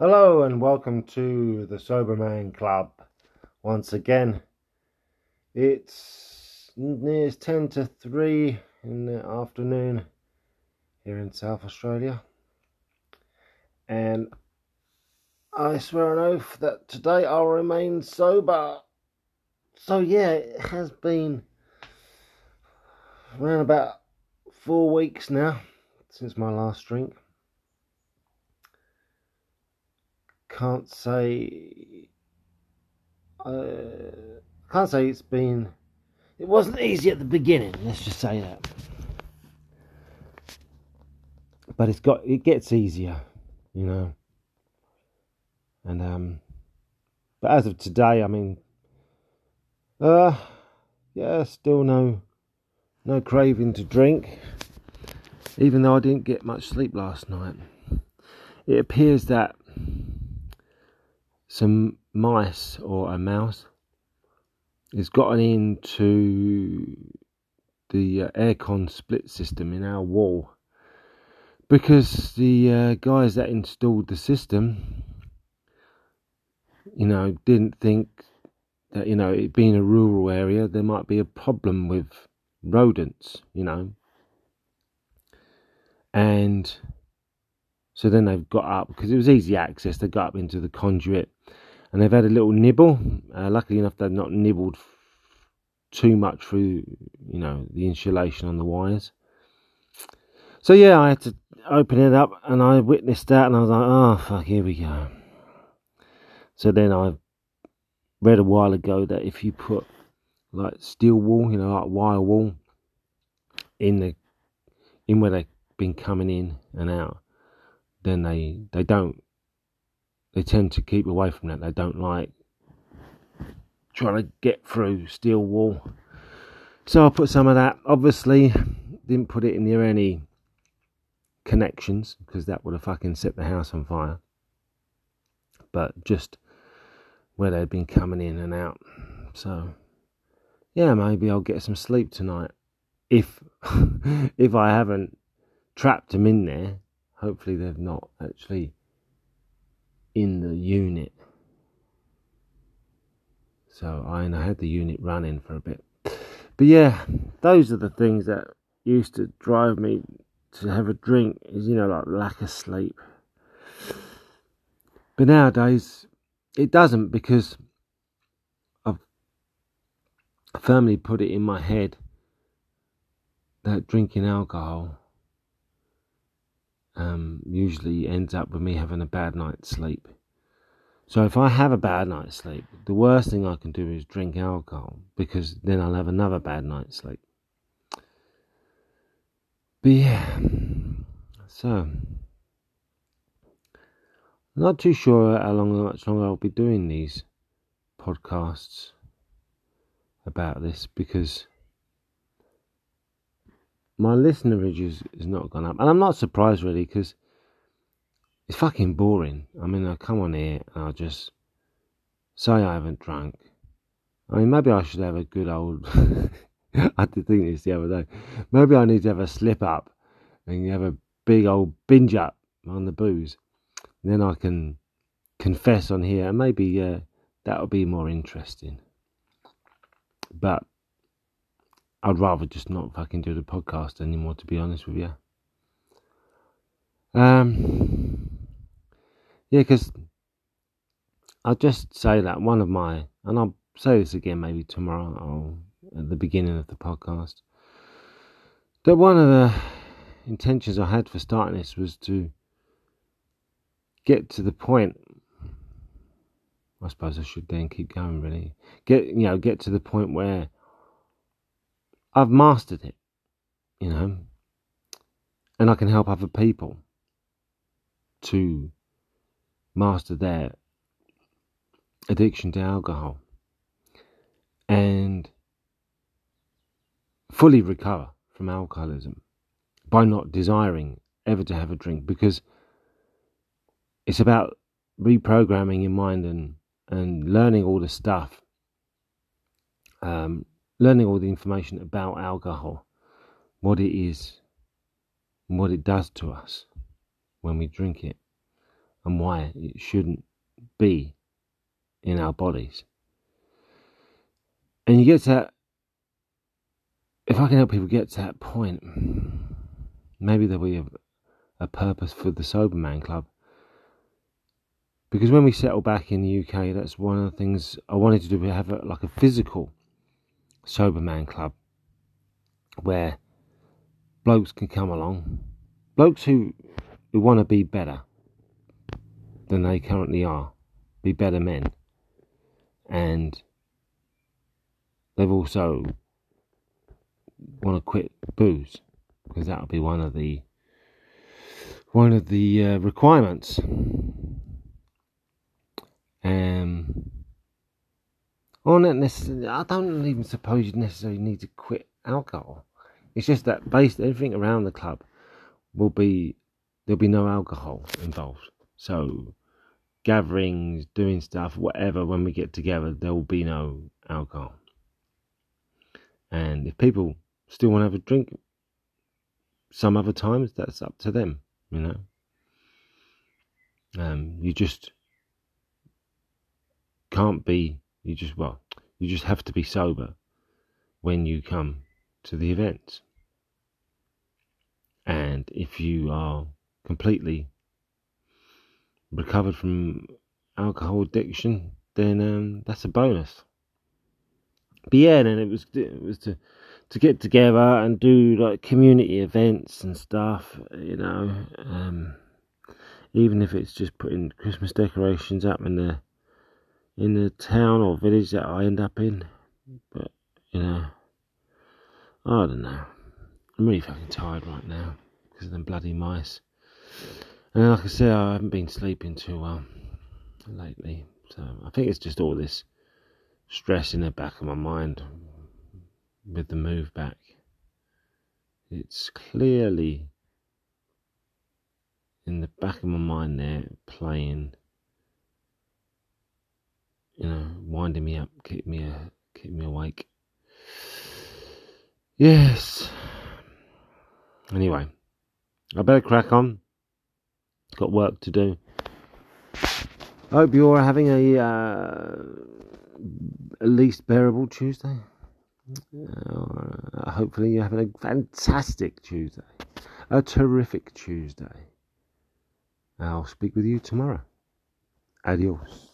Hello and welcome to the Sober Man Club. Once again, it's near 10 to 3 in the afternoon here in South Australia. And I swear an oath that today I'll remain sober. So, yeah, it has been around about four weeks now since my last drink. Can't say uh, can't say it's been it wasn't easy at the beginning let's just say that. But it's got it gets easier you know. And um but as of today i mean uh yeah still no no craving to drink. Even though i didn't get much sleep last night it appears that some mice or a mouse has gotten into the uh, aircon split system in our wall. Because the uh, guys that installed the system you know didn't think that you know it being a rural area there might be a problem with rodents you know. And so then they've got up because it was easy access. They got up into the conduit, and they've had a little nibble. Uh, luckily enough, they've not nibbled too much through, you know, the insulation on the wires. So yeah, I had to open it up, and I witnessed that, and I was like, oh fuck, here we go. So then I read a while ago that if you put like steel wool, you know, like wire wool, in the in where they've been coming in and out, then they they don't they tend to keep away from that. They don't like trying to get through steel wall. So I put some of that. Obviously, didn't put it near any connections because that would have fucking set the house on fire. But just where they'd been coming in and out. So yeah, maybe I'll get some sleep tonight. If if I haven't trapped them in there hopefully they've not actually in the unit. So I, I had the unit running for a bit. But yeah, those are the things that used to drive me to have a drink is, you know, like lack of sleep. But nowadays, it doesn't because I've firmly put it in my head that drinking alcohol um, usually ends up with me having a bad night's sleep. So if I have a bad night's sleep, the worst thing I can do is drink alcohol because then I'll have another bad night's sleep. But yeah, so I'm not too sure how long, how much longer I'll be doing these podcasts about this because my listenerage has, has not gone up. And I'm not surprised really because it's fucking boring. I mean, I come on here and I'll just say I haven't drunk. I mean, maybe I should have a good old. I did think this the other day. Maybe I need to have a slip up and have a big old binge up on the booze. And then I can confess on here, and maybe uh, that'll be more interesting. But I'd rather just not fucking do the podcast anymore, to be honest with you. Um, yeah, because I'll just say that one of my, and I'll say this again maybe tomorrow or at the beginning of the podcast, that one of the intentions I had for starting this was to get to the point. I suppose I should then keep going, really. Get you know, get to the point where I've mastered it, you know, and I can help other people to master their addiction to alcohol and fully recover from alcoholism by not desiring ever to have a drink because it's about reprogramming your mind and and learning all the stuff um, learning all the information about alcohol, what it is, and what it does to us when we drink it. and why it shouldn't be in our bodies. And you get to that, if I can help people get to that point, maybe there'll be a, a purpose for the Sober Man Club. Because when we settle back in the UK, that's one of the things I wanted to do. We have a, like a physical Sober Man Club where blokes can come along, blokes who, who want to be better than they currently are, be better men, and they've also want to quit booze because that'll be one of the one of the uh, requirements. Um, or not necessarily. I don't even suppose you necessarily need to quit alcohol. It's just that based everything around the club will be there'll be no alcohol involved. So gatherings, doing stuff, whatever, when we get together, there will be no alcohol. And if people still want to have a drink some other times, that's up to them, you know. Um, you just can't be, you just, well, you just have to be sober when you come to the event. And if you are completely recovered from alcohol addiction, then um, that's a bonus. But yeah, then it was it was to to get together and do like community events and stuff, you know. Um, even if it's just putting Christmas decorations up in the in the town or village that I end up in, but you know, I don't know. I'm really fucking tired right now because of them bloody mice. And like I said, I haven't been sleeping too well lately, so I think it's just all this stress in the back of my mind with the move back. It's clearly in the back of my mind there playing, you know, winding me up, keep me, uh, keep me awake. Yes. Anyway, I better crack on. Got work to do. I hope you're having a uh, at least bearable Tuesday. Uh, hopefully, you're having a fantastic Tuesday, a terrific Tuesday. I'll speak with you tomorrow. Adios.